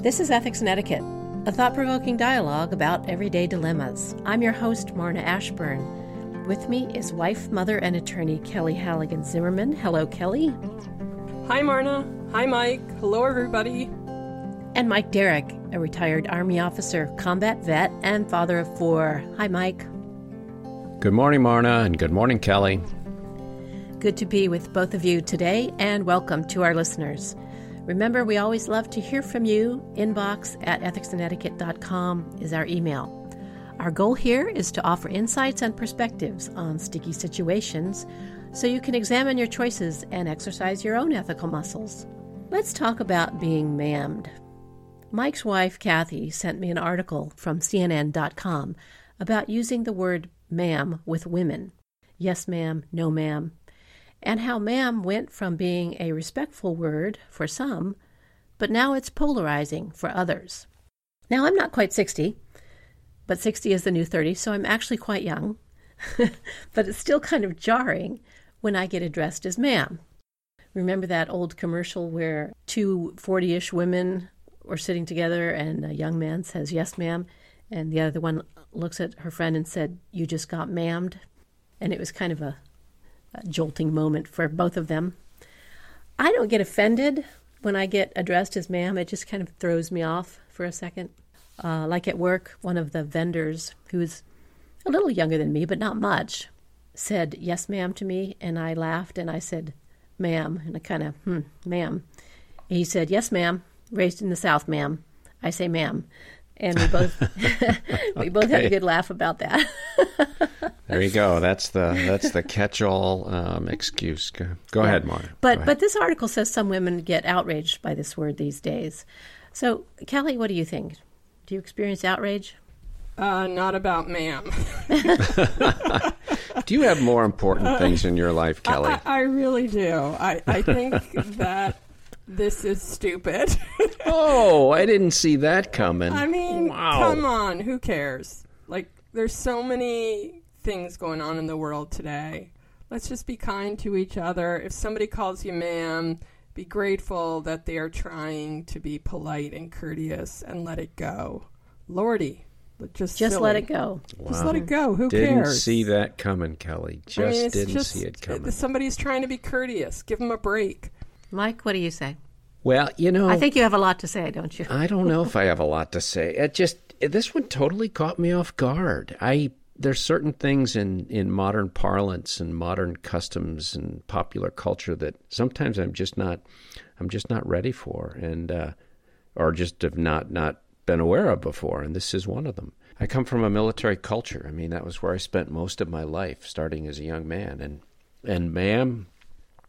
This is Ethics and Etiquette, a thought provoking dialogue about everyday dilemmas. I'm your host, Marna Ashburn. With me is wife, mother, and attorney Kelly Halligan Zimmerman. Hello, Kelly. Hi, Marna. Hi, Mike. Hello, everybody. And Mike Derrick, a retired Army officer, combat vet, and father of four. Hi, Mike. Good morning, Marna, and good morning, Kelly. Good to be with both of you today, and welcome to our listeners. Remember, we always love to hear from you. Inbox at ethicsandetiquette.com is our email. Our goal here is to offer insights and perspectives on sticky situations so you can examine your choices and exercise your own ethical muscles. Let's talk about being ma'amed. Mike's wife, Kathy, sent me an article from CNN.com about using the word ma'am with women. Yes, ma'am, no, ma'am and how ma'am went from being a respectful word for some, but now it's polarizing for others. Now, I'm not quite 60, but 60 is the new 30, so I'm actually quite young. but it's still kind of jarring when I get addressed as ma'am. Remember that old commercial where two 40 ish women were sitting together and a young man says, Yes, ma'am. And the other one looks at her friend and said, You just got ma'amed. And it was kind of a jolting moment for both of them. I don't get offended when I get addressed as ma'am. It just kind of throws me off for a second. Uh, like at work, one of the vendors, who's a little younger than me, but not much, said, Yes, ma'am, to me. And I laughed and I said, Ma'am. And I kind of, hmm, ma'am. he said, Yes, ma'am. Raised in the South, ma'am. I say, ma'am and we both we both had a good laugh about that. there you go. That's the that's the catch-all um, excuse. Go, go yeah. ahead, Mark. But but this article says some women get outraged by this word these days. So Kelly, what do you think? Do you experience outrage? Uh, not about ma'am. do you have more important things in your life, Kelly? I, I really do. I, I think that this is stupid. oh, I didn't see that coming. I mean, wow. come on, who cares? Like, there's so many things going on in the world today. Let's just be kind to each other. If somebody calls you ma'am, be grateful that they are trying to be polite and courteous and let it go. Lordy. Just, just let it go. Wow. Just let it go. Who didn't cares? Didn't see that coming, Kelly. Just I mean, didn't just, see it coming. Somebody's trying to be courteous. Give them a break. Mike, what do you say? Well, you know, I think you have a lot to say, don't you? I don't know if I have a lot to say. It just this one totally caught me off guard. I there's certain things in in modern parlance and modern customs and popular culture that sometimes I'm just not I'm just not ready for and uh, or just have not not been aware of before and this is one of them. I come from a military culture. I mean, that was where I spent most of my life starting as a young man and and ma'am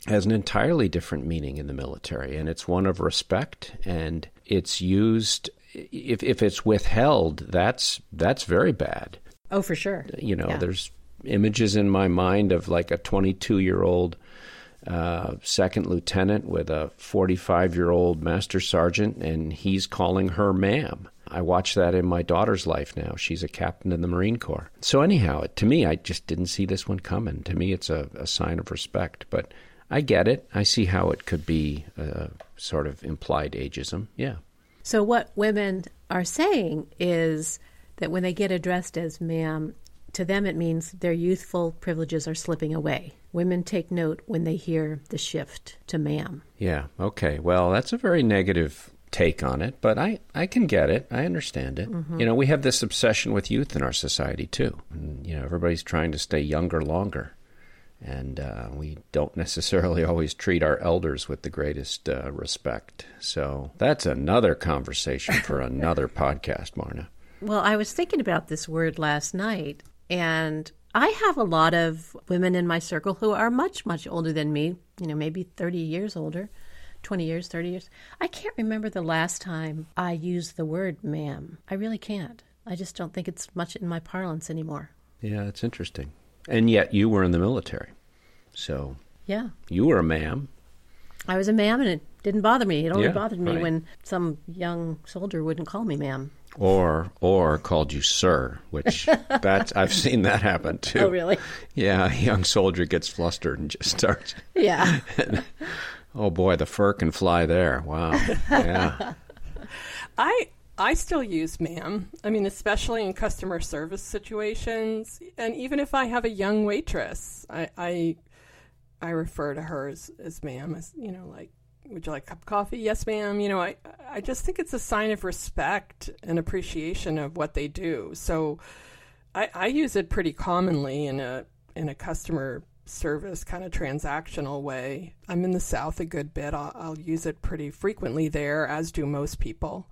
has an entirely different meaning in the military, and it's one of respect, and it's used. If if it's withheld, that's that's very bad. Oh, for sure. You know, yeah. there's images in my mind of like a 22 year old uh, second lieutenant with a 45 year old master sergeant, and he's calling her ma'am. I watch that in my daughter's life now. She's a captain in the Marine Corps. So, anyhow, to me, I just didn't see this one coming. To me, it's a, a sign of respect. But I get it. I see how it could be a sort of implied ageism. Yeah. So, what women are saying is that when they get addressed as ma'am, to them it means their youthful privileges are slipping away. Women take note when they hear the shift to ma'am. Yeah, okay. Well, that's a very negative take on it, but I, I can get it. I understand it. Mm-hmm. You know, we have this obsession with youth in our society too. And, you know, everybody's trying to stay younger longer and uh, we don't necessarily always treat our elders with the greatest uh, respect. So that's another conversation for another podcast, Marna. Well, I was thinking about this word last night, and I have a lot of women in my circle who are much, much older than me, you know, maybe 30 years older. 20 years, 30 years. I can't remember the last time I used the word ma'am. I really can't. I just don't think it's much in my parlance anymore. Yeah, it's interesting. And yet you were in the military. So yeah, you were a ma'am. I was a ma'am, and it didn't bother me. It only yeah, bothered me right. when some young soldier wouldn't call me ma'am. Or or called you sir, which that's I've seen that happen oh, too. Oh really? Yeah, a young soldier gets flustered and just starts. Yeah. and, oh boy, the fur can fly there. Wow. Yeah. I I still use ma'am. I mean, especially in customer service situations, and even if I have a young waitress, I I, I refer to her as, as ma'am. As you know, like, would you like a cup of coffee? Yes, ma'am. You know, I I just think it's a sign of respect and appreciation of what they do. So, I I use it pretty commonly in a in a customer service kind of transactional way. I'm in the South a good bit. I'll, I'll use it pretty frequently there, as do most people.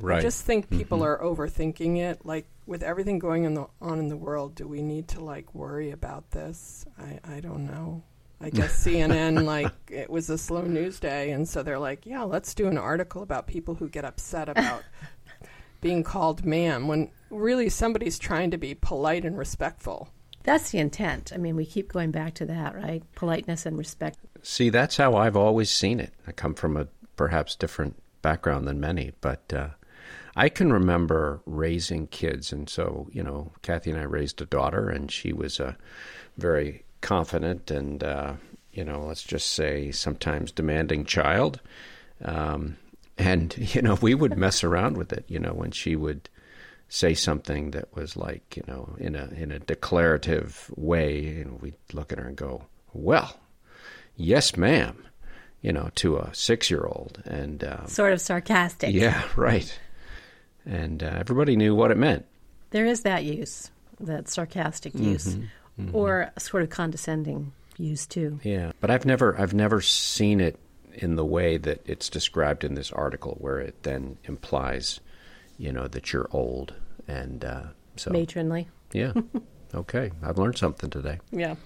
Right. I just think people mm-hmm. are overthinking it. Like with everything going in the, on in the world, do we need to like worry about this? I, I don't know. I guess CNN like it was a slow news day, and so they're like, yeah, let's do an article about people who get upset about being called ma'am when really somebody's trying to be polite and respectful. That's the intent. I mean, we keep going back to that, right? Politeness and respect. See, that's how I've always seen it. I come from a perhaps different background than many, but uh, I can remember raising kids, and so you know, Kathy and I raised a daughter, and she was a very confident and uh, you know, let's just say sometimes demanding child. Um, and you know, we would mess around with it. You know, when she would say something that was like you know in a in a declarative way, and we'd look at her and go, "Well, yes, ma'am." You know, to a six-year-old, and um, sort of sarcastic. Yeah, right and uh, everybody knew what it meant. There is that use, that sarcastic mm-hmm. use, mm-hmm, mm-hmm. or a sort of condescending use too. Yeah, but I've never I've never seen it in the way that it's described in this article, where it then implies, you know, that you're old and uh, so matronly. Yeah. okay, I've learned something today. Yeah,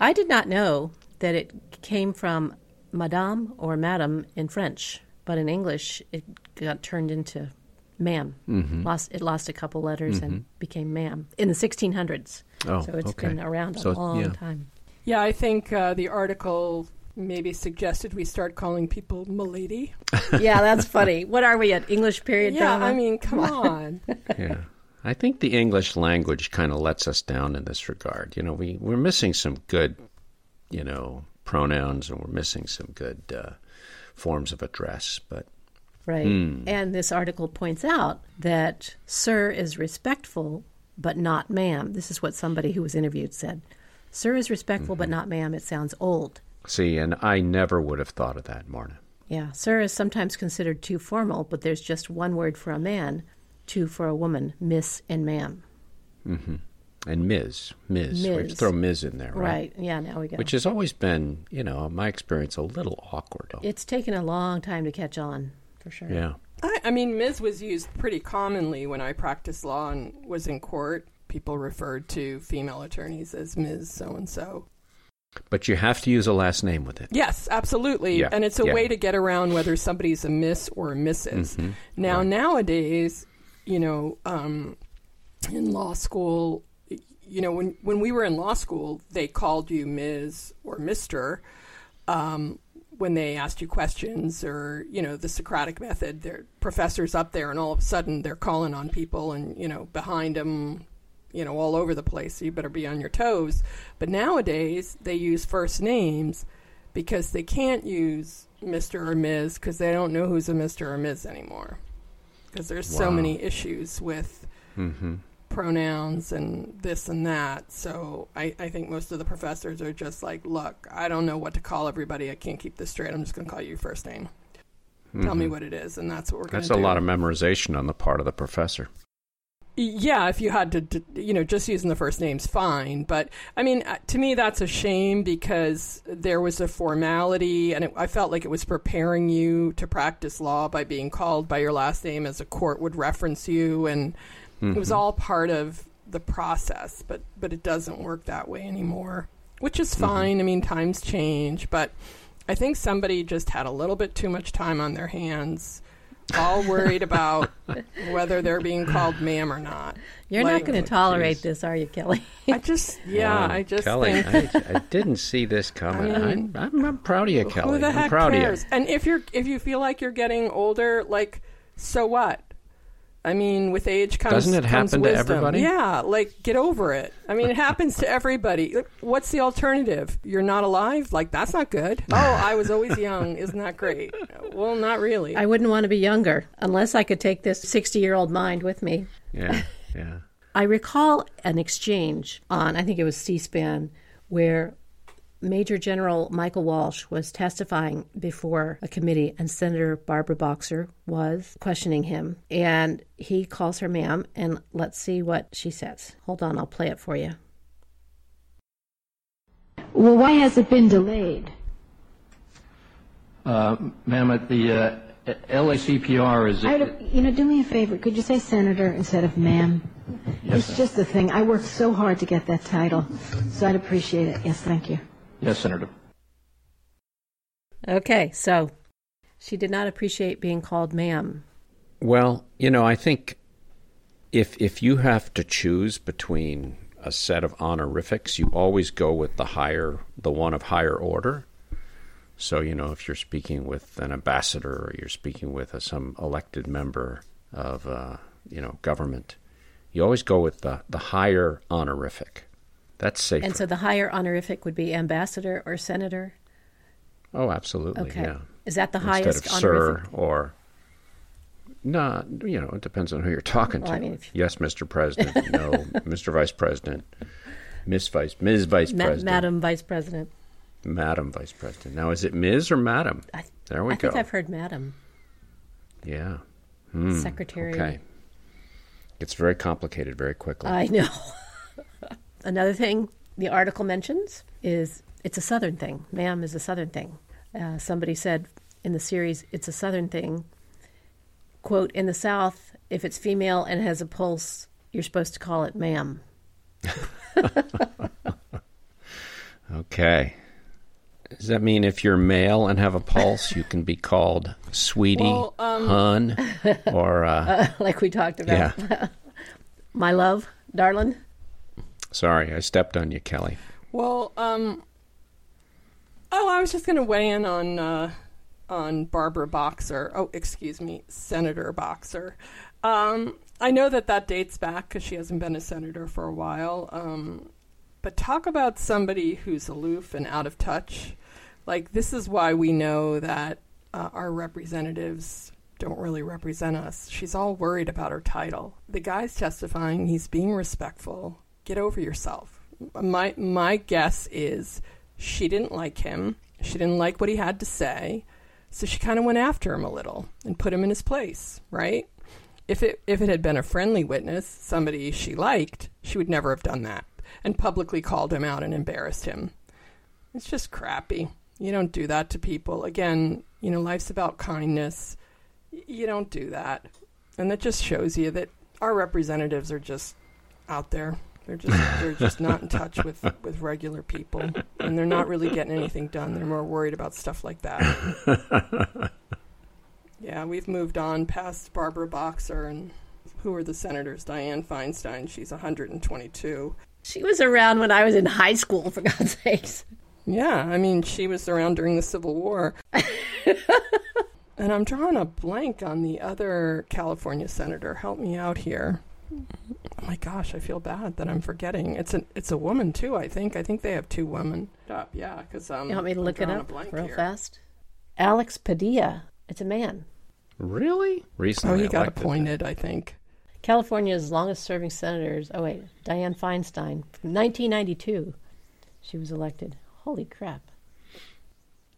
I did not know that it came from Madame or Madame in French, but in English it got turned into ma'am. Mm-hmm. Lost it lost a couple letters mm-hmm. and became ma'am in the 1600s. Oh, so it's okay. been around a so, long yeah. time. Yeah, I think uh, the article maybe suggested we start calling people milady. yeah, that's funny. What are we at English period yeah, drama? I mean, come on. yeah. I think the English language kind of lets us down in this regard. You know, we we're missing some good, you know, pronouns, and we're missing some good uh, forms of address. But Right. Mm. And this article points out that sir is respectful, but not ma'am. This is what somebody who was interviewed said. Sir is respectful, mm-hmm. but not ma'am. It sounds old. See, and I never would have thought of that, Marna. Yeah. Sir is sometimes considered too formal, but there's just one word for a man, two for a woman, miss and ma'am. Mm-hmm. And Ms. Ms. Ms. We throw Ms. in there, right? Right. Yeah, now we go. Which has always been, you know, my experience, a little awkward. It's taken a long time to catch on for sure. Yeah. I, I mean, Ms. was used pretty commonly when I practiced law and was in court. People referred to female attorneys as Ms. So and so. But you have to use a last name with it. Yes, absolutely. Yeah. And it's a yeah. way to get around whether somebody's a Miss or a missus mm-hmm. Now, right. nowadays, you know, um, in law school, you know, when, when we were in law school, they called you Ms. or Mr. Um, when they asked you questions or you know the Socratic method, there professors up there, and all of a sudden they're calling on people, and you know behind them, you know all over the place. So you better be on your toes. But nowadays they use first names because they can't use Mr. or Ms. because they don't know who's a Mr. or Ms. anymore. Because there's wow. so many issues with mm-hmm pronouns and this and that. So I, I think most of the professors are just like, look, I don't know what to call everybody. I can't keep this straight. I'm just going to call you your first name. Mm-hmm. Tell me mm-hmm. what it is, and that's what we're going to do. That's a lot of memorization on the part of the professor. Yeah, if you had to, you know, just using the first name's fine. But I mean, uh, to me, that's a shame because there was a formality, and it, I felt like it was preparing you to practice law by being called by your last name as a court would reference you, and Mm-hmm. It was mm-hmm. all part of the process, but but it doesn't work that way anymore, which is mm-hmm. fine. Mm-hmm. I mean, times change, but I think somebody just had a little bit too much time on their hands, all worried about whether they're being called ma'am or not. You're like, not going to tolerate geez. this, are you, Kelly? I just, yeah, I just Kelly, think... I, I, didn't see this coming. I mean, I'm, I'm, I'm, proud of you, Kelly. Who the heck I'm proud cares? of you. And if you're if you feel like you're getting older, like, so what? I mean, with age comes Doesn't it comes happen to wisdom. everybody? Yeah, like get over it. I mean, it happens to everybody. What's the alternative? You're not alive? Like that's not good. Oh, I was always young. Isn't that great? Well, not really. I wouldn't want to be younger unless I could take this 60 year old mind with me. Yeah, yeah. I recall an exchange on, I think it was C SPAN, where Major General Michael Walsh was testifying before a committee, and Senator Barbara Boxer was questioning him. And he calls her ma'am, and let's see what she says. Hold on, I'll play it for you. Well, why has it been delayed? Uh, Ma'am, at the uh, LACPR is. I would, you know, do me a favor. Could you say senator instead of ma'am? Yes, it's just a thing. I worked so hard to get that title, so I'd appreciate it. Yes, thank you. Yes, Senator. Okay, so she did not appreciate being called ma'am. Well, you know, I think if if you have to choose between a set of honorifics, you always go with the higher, the one of higher order. So, you know, if you're speaking with an ambassador or you're speaking with a, some elected member of, uh, you know, government, you always go with the, the higher honorific. That's safe. And so the higher honorific would be ambassador or senator? oh, absolutely. Okay. Yeah. Is that the Instead highest of sir honorific? or. No, you know, it depends on who you're talking Well, to. I mean, if- yes, Mr. President. No, Mr. Vice President. Miss Vice, Ms. Vice Ma- President. Madam Vice President. Madam Vice President. Now, is it Ms. or Madam? I, There we I go. think I've heard Madam. Yeah. Secretary. Hmm, Okay. It's very complicated very quickly. I know. Another thing the article mentions is it's a Southern thing. Ma'am is a Southern thing. Uh, somebody said in the series, it's a Southern thing. Quote, in the South, if it's female and has a pulse, you're supposed to call it ma'am. okay. Does that mean if you're male and have a pulse, you can be called sweetie, Well, um, hun, or uh, like we talked about. yeah? My love, darling. Sorry, I stepped on you, Kelly. Well, um, oh, I was just going to weigh in on uh, on Barbara Boxer. Oh, excuse me, Senator Boxer. Um, I know that that dates back because she hasn't been a senator for a while. Um, but talk about somebody who's aloof and out of touch. Like this is why we know that uh, our representatives don't really represent us. She's all worried about her title. The guy's testifying; he's being respectful. Get over yourself. My my guess is she didn't like him. She didn't like what he had to say, so she kind of went after him a little and put him in his place, right? If it if it had been a friendly witness, somebody she liked, she would never have done that and publicly called him out and embarrassed him. It's just crappy. You don't do that to people. Again, you know, life's about kindness. You don't do that. And that just shows you that our representatives are just out there. They're just they're just not in touch with with regular people, and they're not really getting anything done. They're more worried about stuff like that. yeah, we've moved on past Barbara Boxer and who are the senators? Dianne Feinstein. She's 122. She was around when I was in high school, for God's sakes. Yeah, I mean, she was around during the Civil War. and I'm drawing a blank on the other California senator. Help me out here. Oh my gosh, I feel bad that I'm forgetting. It's a it's a woman too. I think. I think they have two women. Up, yeah, because um. You want me to I'm look it up real here. fast? Alex Padilla. It's a man. Really? Recently, Oh, Recently he got elected. appointed. I think. California's longest serving senators. Oh, wait. Dianne Feinstein. 1992, she was elected. Holy crap.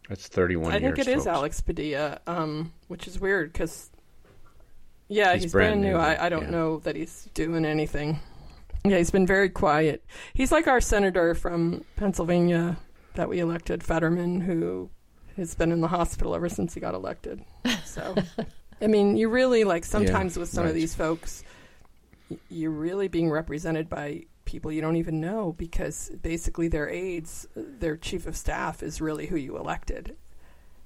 That's 31 I think years. it is folks. Alex Padilla, um, which is weird because, yeah, He's he's, brand brand, new. new, I, I don't yeah. know that he's doing anything. Yeah, he's been very quiet. He's like our senator from Pennsylvania that we elected, Fetterman, who has been in the hospital ever since he got elected. So, I mean, you really like sometimes with some right. of these folks, you're really being represented by people you don't even know because basically their aides, their chief of staff, is really who you elected.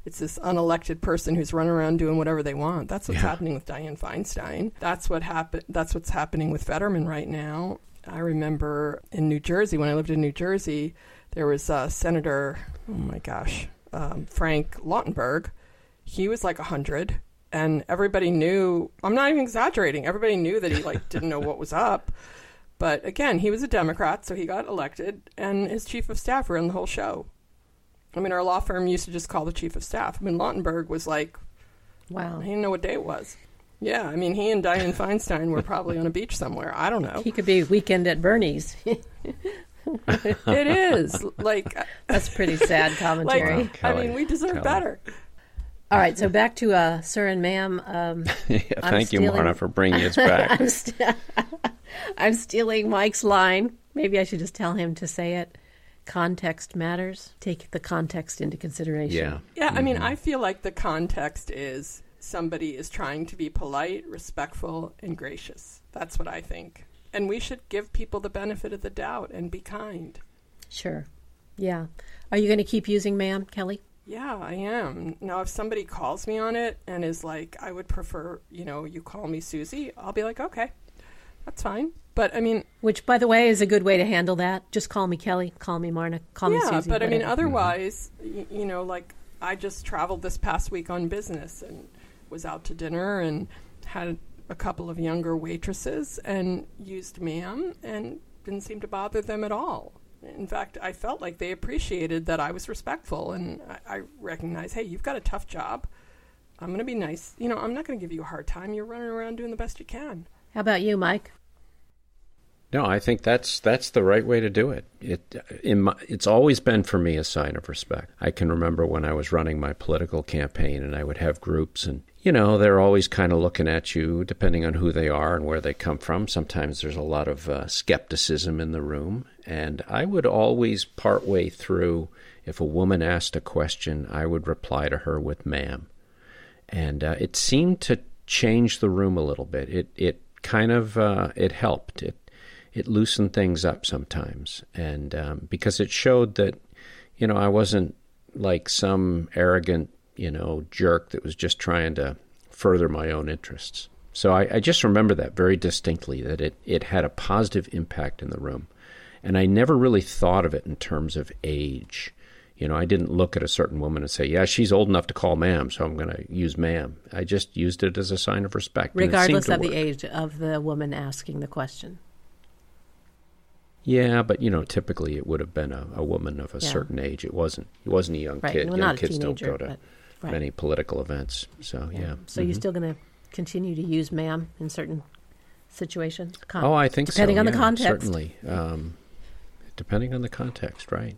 It's this unelected person who's running around doing whatever they want. That's what's Yeah. happening with Dianne Feinstein. That's what happened. That's what's happening with Fetterman right now. I remember in New Jersey when I lived in New Jersey, there was uh, Senator. Oh my gosh, um, Frank Lautenberg. He was like a hundred, and everybody knew. I'm not even exaggerating. Everybody knew that he like didn't know what was up. But again, he was a Democrat, so he got elected, and his chief of staff ran the whole show. I mean, our law firm used to just call the chief of staff. I mean, Lautenberg was like, Wow. he didn't know what day it was. Yeah, I mean, he and Dianne Feinstein were probably on a beach somewhere. I don't know. He could be weekend at Bernie's. It is like, That's pretty sad like commentary. I mean, we deserve Kelly. better. All right, so back to uh, Sir and Ma'am. Um, yeah, I'm thank you, stealing- Marna, for bringing us back. I'm, st- I'm stealing Mike's line. Maybe I should just tell him to say it. Context matters. Take the context into consideration. yeah. Yeah, I mean, mm-hmm. I feel like the context is somebody is trying to be polite, respectful, and gracious. That's what I think. And we should give people the benefit of the doubt and be kind. Sure. Yeah. Are you going to keep using ma'am, Kelly? Yeah, I am. Now, if somebody calls me on it and is like, I would prefer, you know, you call me Susie, I'll be like, okay, that's fine. But I mean, Which, by the way, is a good way to handle that. Just call me Kelly. Call me Marna. Call me Susie. yeah, but I mean, otherwise, y- you know, like I just traveled this past week on business and was out to dinner and had a couple of younger waitresses and used ma'am and didn't seem to bother them at all. In fact, I felt like they appreciated that I was respectful and I, I recognize, hey, you've got a tough job. I'm going to be nice. You know, I'm not going to give you a hard time. You're running around doing the best you can. How about you, Mike? No, I think that's that's the right way to do it. It my, it's always been for me a sign of respect. I can remember when I was running my political campaign and I would have groups and you know, they're always kind of looking at you depending on who they are and where they come from. Sometimes there's a lot of uh, skepticism in the room, and I would always partway through if a woman asked a question, I would reply to her with ma'am. And uh, it seemed to change the room a little bit. It it kind of uh, it helped. It it loosened things up sometimes, and um, because it showed that you know I wasn't like some arrogant you know jerk that was just trying to further my own interests. So I, I just remember that very distinctly that it it had a positive impact in the room, and I never really thought of it in terms of age. You know, I didn't look at a certain woman and say, "Yeah, she's old enough to call ma'am, so I'm going to use ma'am." I just used it as a sign of respect, and it seemed Regardless of the age of the woman asking the question. Yeah, but you know, typically it would have been a, a woman of a Yeah. certain age. It wasn't. It wasn't a young Right. kid. Well, young kids teenager, don't go to but right. many political events. So yeah. So you're Mhm. still going to continue to use ma'am in certain situations? Con- Oh, I think so. depending so. on the context. Certainly. Um, depending on the context, right?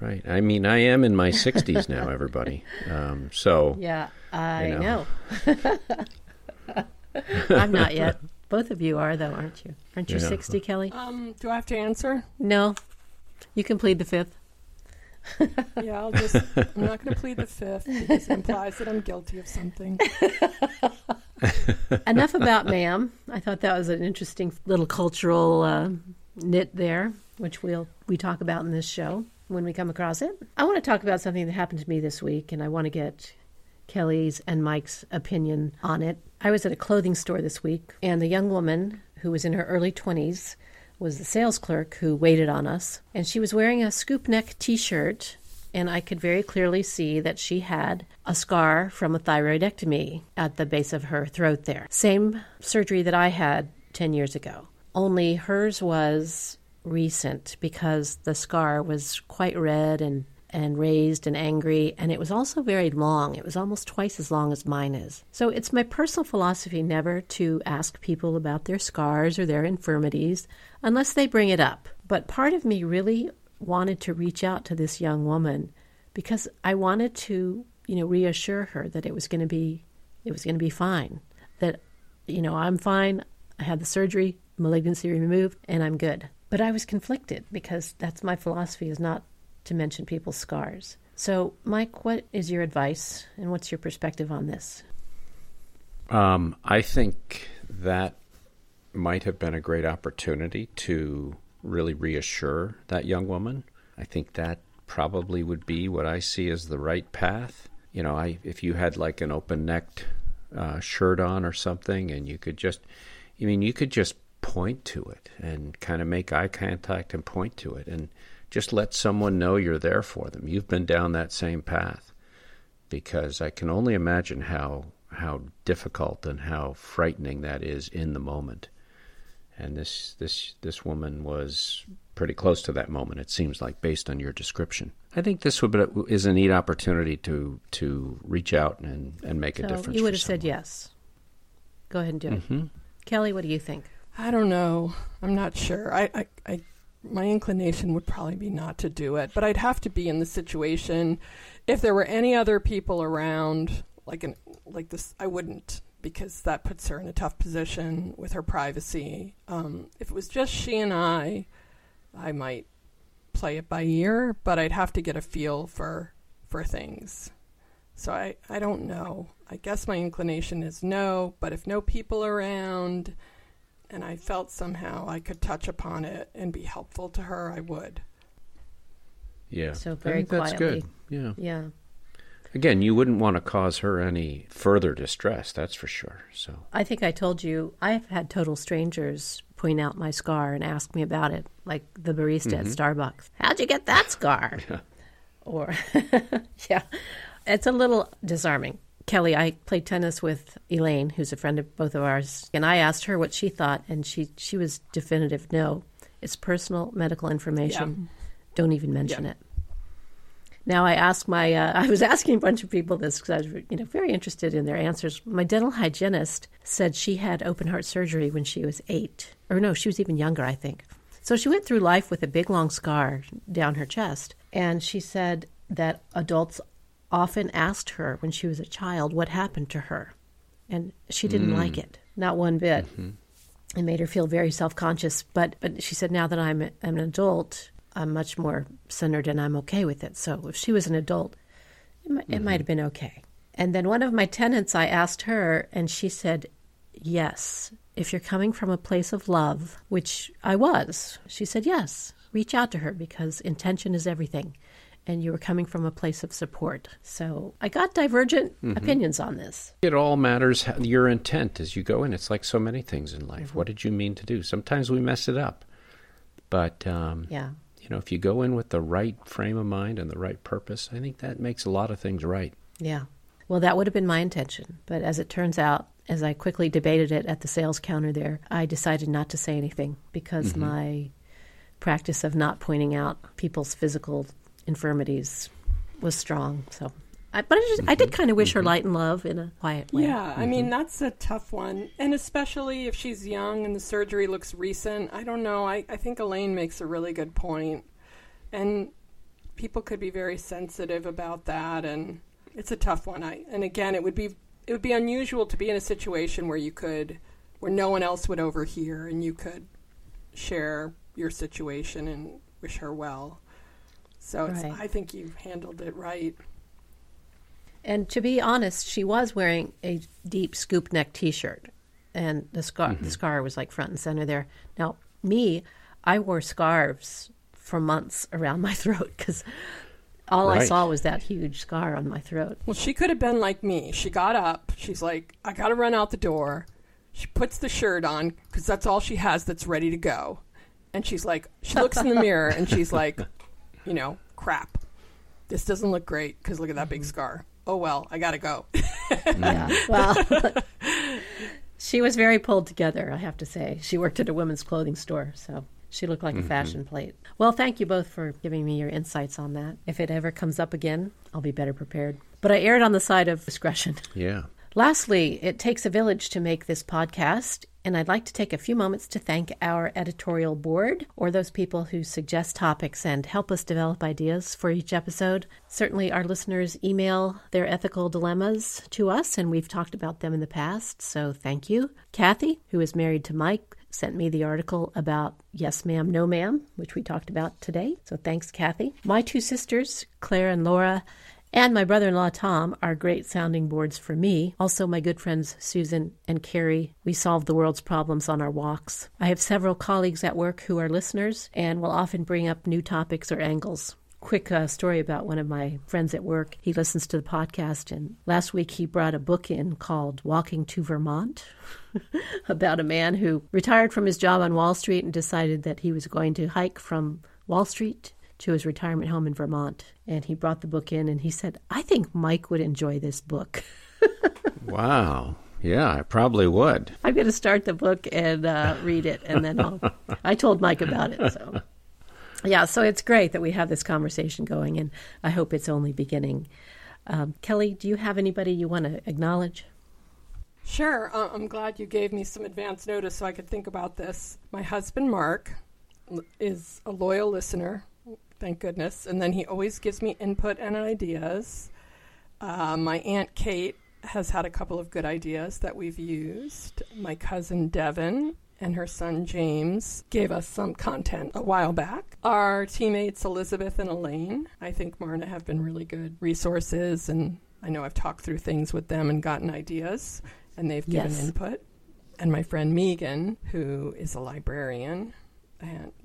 Right. I mean, I am in my 60s now, everybody. Um, so Yeah, I You know. know. I'm not yet. Both of you are, though, aren't you? Aren't you Yeah. 60, Kelly? Um, do I have to answer? No. You can plead the fifth. Yeah, I'll just. I'm not going to plead the fifth because it implies that I'm guilty of something. Enough about ma'am. I thought that was an interesting little cultural uh, knit there, which we'll we talk about in this show when we come across it. I want to talk about something that happened to me this week, and I want to get Kelly's and Mike's opinion on it. I was at a clothing store this week, and the young woman who was in her early twenties was the sales clerk who waited on us, and she was wearing a scoop neck T-shirt and I could very clearly see that she had a scar from a thyroidectomy at the base of her throat there. Same surgery that I had 10 years ago, only hers was recent because the scar was quite red and and raised and angry, and it was also very long. It was almost twice as long as mine is. So it's my personal philosophy never to ask people about their scars or their infirmities unless they bring it up. But part of me really wanted to reach out to this young woman because I wanted to, you know, reassure her that it was going to be it was going to be fine. That you know, I'm fine. I had the surgery, malignancy removed, and I'm good. But I was conflicted because that's my philosophy is not to mention people's scars. So, Mike, what is your advice and what's your perspective on this? Um, I think that might have been a great opportunity to really reassure that young woman. I think that probably would be what I see as the right path. You know, I if you had like an open necked uh, shirt on or something, and you could just, I mean, you could just point to it and kind of make eye contact and point to it, and just let someone know you're there for them. You've been down that same path because I can only imagine how how difficult and how frightening that is in the moment. And this this this woman was pretty close to that moment. It seems like, based on your description. I think this would be, is a neat opportunity to to reach out and, and make So a difference. you would for have said yes. Go ahead and do Mm-hmm. it. Kelly, what do you think? I don't know. I'm not sure. I, I, I, my inclination would probably be not to do it, but I'd have to be in the situation. If there were any other people around, like an, like this, I wouldn't because that puts her in a tough position with her privacy. Um, if it was just she and I, I might play it by ear, but I'd have to get a feel for for things. So I, I don't know. I guess my inclination is no, but if no people around and I felt somehow I could touch upon it and be helpful to her, I would. Yeah. So I very think that's quietly. good. Yeah. Yeah. Again, you wouldn't want to cause her any further distress. That's for sure. So. I think I told you I've had total strangers point out my scar and ask me about it, like the barista Mm-hmm. at Starbucks. How'd you get that scar? yeah. Or, yeah, it's a little disarming. Kelly, I played tennis with Elaine, who's a friend of both of ours, and I asked her what she thought, and she she was definitive. No, it's personal medical information. Don't even mention Yeah. it. Now I asked my uh, I was asking a bunch of people this because I was you know very interested in their answers. My dental hygienist said she had open heart surgery when she was eight, or no, she was even younger, I think. So she went through life with a big long scar down her chest, and she said that adults often asked her when she was a child what happened to her, and she didn't mm. like it, not one bit. Mm-hmm. It made her feel very self conscious. But but she said now that I'm, a- I'm an adult, I'm much more centered and I'm okay with it. So if she was an adult, it might, it might mm-hmm. have been okay. And then one of my tenants, I asked her, and she said, yes. If you're coming from a place of love, which I was, she said, yes, reach out to her because intention is everything. And you were coming from a place of support. So I got divergent opinions on this. It all matters how, your intent as you go in. It's like so many things in life. Mm-hmm. What did you mean to do? Sometimes we mess it up. But, um, Yeah. you know, if you go in with the right frame of mind and the right purpose, I think that makes a lot of things right. Yeah. Well, that would have been my intention. But as it turns out, as I quickly debated it at the sales counter there, I decided not to say anything because my practice of not pointing out people's physical infirmities was strong. So, I, but I, just, I did mm-hmm. kind of wish her mm-hmm. light and love in a quiet way. Yeah, I mean mm-hmm. that's a tough one, and especially if she's young and the surgery looks recent. I don't know. I, I think Elaine makes a really good point, and people could be very sensitive about that, and it's a tough one. I and again, it would be it would be unusual to be in a situation where you could where no one else would overhear, and you could share your situation and wish her well. So it's, Right. I think you've handled it right. And to be honest, she was wearing a deep scoop neck T-shirt, and the scar the scar was like front and center there. Now, me, I wore scarves for months around my throat because all I saw was that huge scar on my throat. Well, she could have been like me. She got up. She's like, I got to run out the door. She puts the shirt on because that's all she has that's ready to go. And she's like, she looks in the mirror and she's like, you know, crap. This doesn't look great because look at that big mm-hmm. scar. Oh, well, I got to go. Yeah. Well, she was very pulled together, I have to say. She worked at a women's clothing store, so she looked like a mm-hmm. fashion plate. Well, thank you both for giving me your insights on that. If it ever comes up again, I'll be better prepared. But I erred on the side of discretion. Yeah. Lastly, it takes a village to make this podcast, and I'd like to take a few moments to thank our editorial board or those people who suggest topics and help us develop ideas for each episode. Certainly, our listeners email their ethical dilemmas to us, and we've talked about them in the past, so thank you. Kathy, who is married to Mike, sent me the article about Yes Ma'am, No Ma'am, which we talked about today, so thanks, Kathy. My two sisters, Claire and Laura, and my brother in law Tom are great sounding boards for me. Also, my good friends Susan and Carrie. We solve the world's problems on our walks. I have several colleagues at work who are listeners and will often bring up new topics or angles. Quick uh, story about one of my friends at work. He listens to the podcast, and last week he brought a book in called Walking to Vermont about a man who retired from his job on Wall Street and decided that he was going to hike from Wall Street to his retirement home in Vermont. And he brought the book in and he said, I think Mike would enjoy this book. Wow. Yeah, I probably would. I'm going to start the book and uh, read it, and then I'll. I told Mike about it, so yeah. So it's great that we have this conversation going, and I hope it's only beginning. Um, Kelly, do you have anybody you want to acknowledge? Sure. Uh, I'm glad you gave me some advance notice so I could think about this. My husband, Mark, l- is a loyal listener, thank goodness, and then he always gives me input and ideas. Uh, my Aunt Kate has had a couple of good ideas that we've used. My cousin, Devin, and her son James gave us some content a while back. Our teammates Elizabeth and Elaine, I think Marna have been really good resources, and I know I've talked through things with them and gotten ideas, and they've given Yes. input. And my friend Megan, who is a librarian,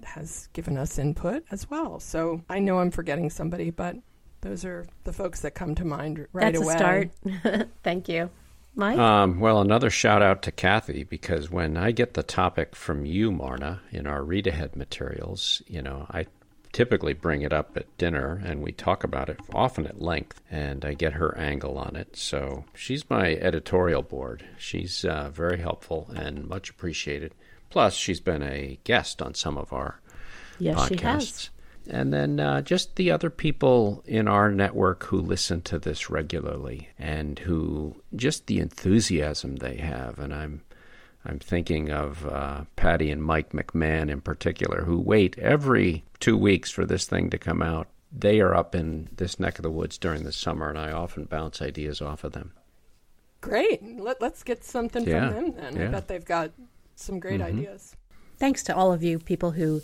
has given us input as well. So I know I'm forgetting somebody, but those are the folks that come to mind right That's away. a start. Thank you, Mike. Um, well, another shout out to Kathy because when I get the topic from you, Marna, in our read ahead materials, you know, I typically bring it up at dinner and we talk about it often at length and I get her angle on it. So she's my editorial board. She's uh, very helpful and much appreciated. Plus, she's been a guest on some of our yes, she has. podcasts. And then uh, just the other people in our network who listen to this regularly and who just the enthusiasm they have. And I'm I'm thinking of uh, Patty and Mike McMahon in particular, who wait every two weeks for this thing to come out. They are up in this neck of the woods during the summer, and I often bounce ideas off of them. Great. Let, let's get something Yeah, from them then. I bet they've got some great Mm-hmm. ideas. Thanks to all of you people who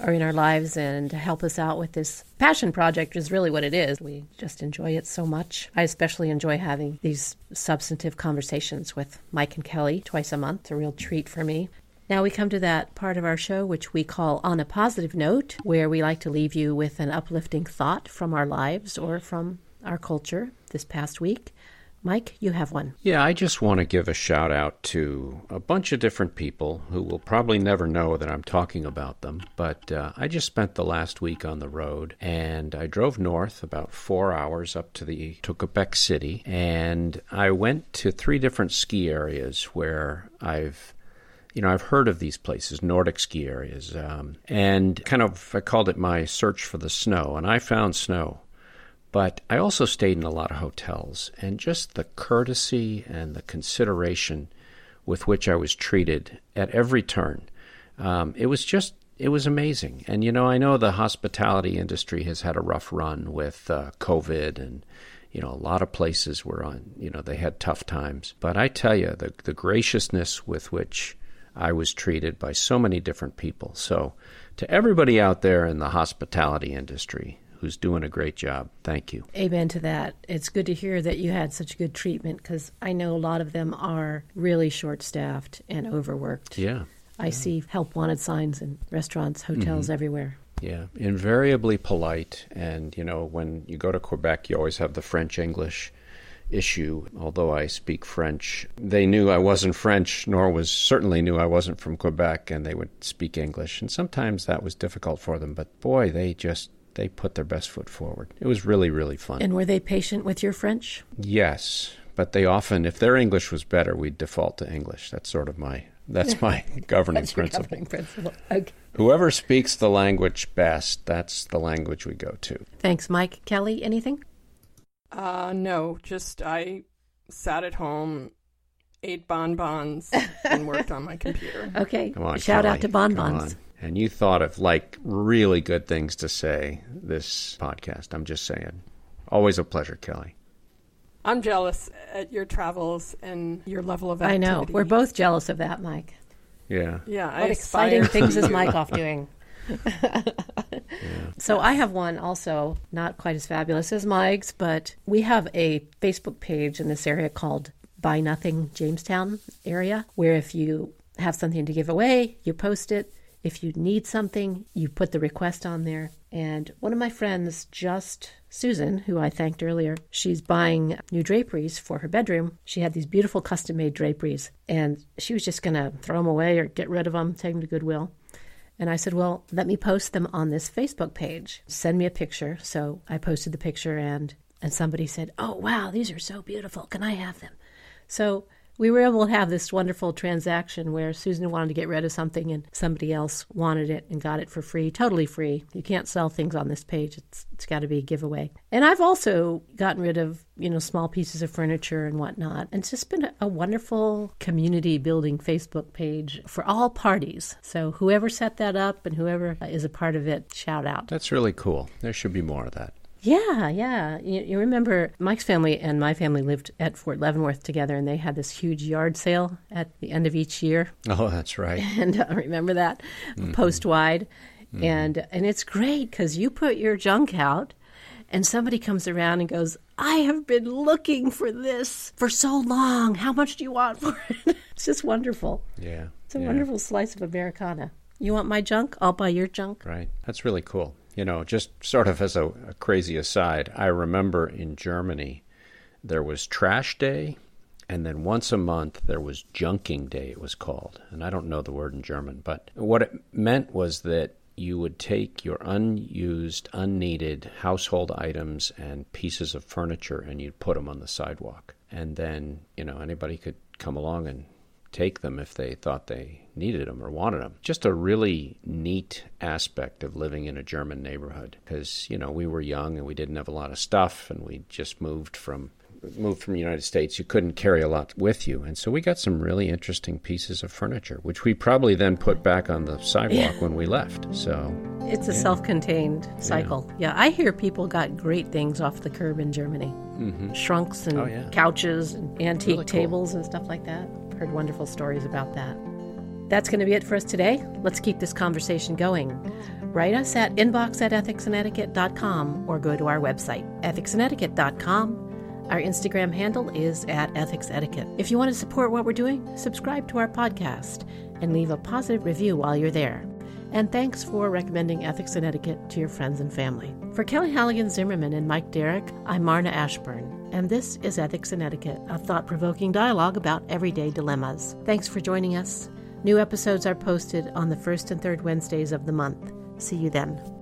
are in our lives and help us out with this passion project is really what it is. We just enjoy it so much. I especially enjoy having these substantive conversations with Mike and Kelly twice a month. A real treat for me. Now we come to that part of our show which we call On a Positive Note, where we like to leave you with an uplifting thought from our lives or from our culture this past week. Mike, you have one. Yeah, I just want to give a shout out to a bunch of different people who will probably never know that I'm talking about them. But uh, I just spent the last week on the road, and I drove north about four hours up to the to Quebec City, and I went to three different ski areas where I've you know, I've heard of these places, Nordic ski areas, um, and kind of I called it my search for the snow, and I found snow. But I also stayed in a lot of hotels, and just the courtesy and the consideration with which I was treated at every turn, um, it was just it was amazing. And you know, I know the hospitality industry has had a rough run with uh, COVID, and you know, a lot of places were on. You know, they had tough times. But I tell you, the the graciousness with which I was treated by so many different people. So, to everybody out there in the hospitality industry who's doing a great job, thank you. Amen to that. It's good to hear that you had such good treatment because I know a lot of them are really short staffed and overworked. Yeah. I see help wanted signs in restaurants, hotels, mm-hmm. everywhere. Yeah, invariably polite. And, you know, when you go to Quebec, you always have the French English issue. Although I speak French, they knew I wasn't French, nor was certainly knew I wasn't from Quebec, and they would speak English. And sometimes that was difficult for them, but boy, they just they put their best foot forward. It was really, really fun. And were they patient with your French? yes, but they often, if their English was better, we'd default to English. That's sort of my that's my governing That's your principle. governing principle. Okay. Whoever speaks the language best, that's the language we go to. Thanks, Mike. Kelly, anything? Uh, no, just I sat at home, ate bonbons, and worked on my computer. Okay. Come on, Shout out Kelly. to Come bonbons. On. And you thought of like really good things to say this podcast. I'm just saying. Always a pleasure, Kelly. I'm jealous at your travels and your level of I know. We're both jealous of that, Mike. Yeah. Yeah, I What exciting things is. Mike off doing? So I have one also, not quite as fabulous as Mike's, but we have a Facebook page in this area called Buy Nothing Jamestown area, where if you have something to give away, you post it. If you need something, you put the request on there. And one of my friends, just Susan, who I thanked earlier, she's buying new draperies for her bedroom. She had these beautiful custom made draperies, and she was just going to throw them away or get rid of them, take them to Goodwill. And I said, Well, let me post them on this Facebook page. Send me a picture. So I posted the picture and and somebody said, Oh wow, these are so beautiful. Can I have them? So we were able to have this wonderful transaction where Susan wanted to get rid of something and somebody else wanted it and got it for free, totally free. You can't sell things on this page. It's it's got to be a giveaway. And I've also gotten rid of, you know, small pieces of furniture and whatnot. And it's just been a, a wonderful community building Facebook page for all parties. So whoever set that up and whoever is a part of it, shout out. That's really cool. There should be more of that. Yeah, yeah. You, you, remember Mike's family and my family lived at Fort Leavenworth together, and they had this huge yard sale at the end of each year. Oh, that's right. And uh, remember that mm-hmm. post wide, mm-hmm. and and it's great because you put your junk out, and somebody comes around and goes, "I have been looking for this for so long. How much do you want for it?" it's just wonderful. Yeah, it's a yeah. wonderful slice of Americana. You want my junk? I'll buy your junk. Right. That's really cool. You know, just sort of as a, a crazy aside, I remember in Germany there was trash day and then once a month there was junking day it was called. And i don't know the word in german but what it meant was that you would take your unused unneeded household items and pieces of furniture and you'd put them on the sidewalk. And then you know anybody could come along and take them if they thought they needed them or wanted them. Just a really neat aspect of living in a German neighborhood because, you know, we were young and we didn't have a lot of stuff and we just moved from moved from the United States, you couldn't carry a lot with you. And so we got some really interesting pieces of furniture, which we probably then put back on the sidewalk yeah. when we left. So it's a yeah. self contained cycle. Yeah. yeah. I hear people got great things off the curb in Germany mm-hmm. schranks and oh, couches and antique really tables cool. and stuff like that. Heard wonderful stories about that. That's going to be it for us today. Let's keep this conversation going. Write us at inbox at ethicsandetiquette.com or go to our website, ethicsandetiquette.com. Our Instagram handle is at ethicsetiquette. If you want to support what we're doing, subscribe to our podcast and leave a positive review while you're there. And thanks for recommending Ethics and Etiquette to your friends and family. For Kelly Halligan Zimmerman and Mike Derrick, I'm Marna Ashburn, and this is Ethics and Etiquette, a thought provoking dialogue about everyday dilemmas. Thanks for joining us. New episodes are posted on the first and third Wednesdays of the month. See you then.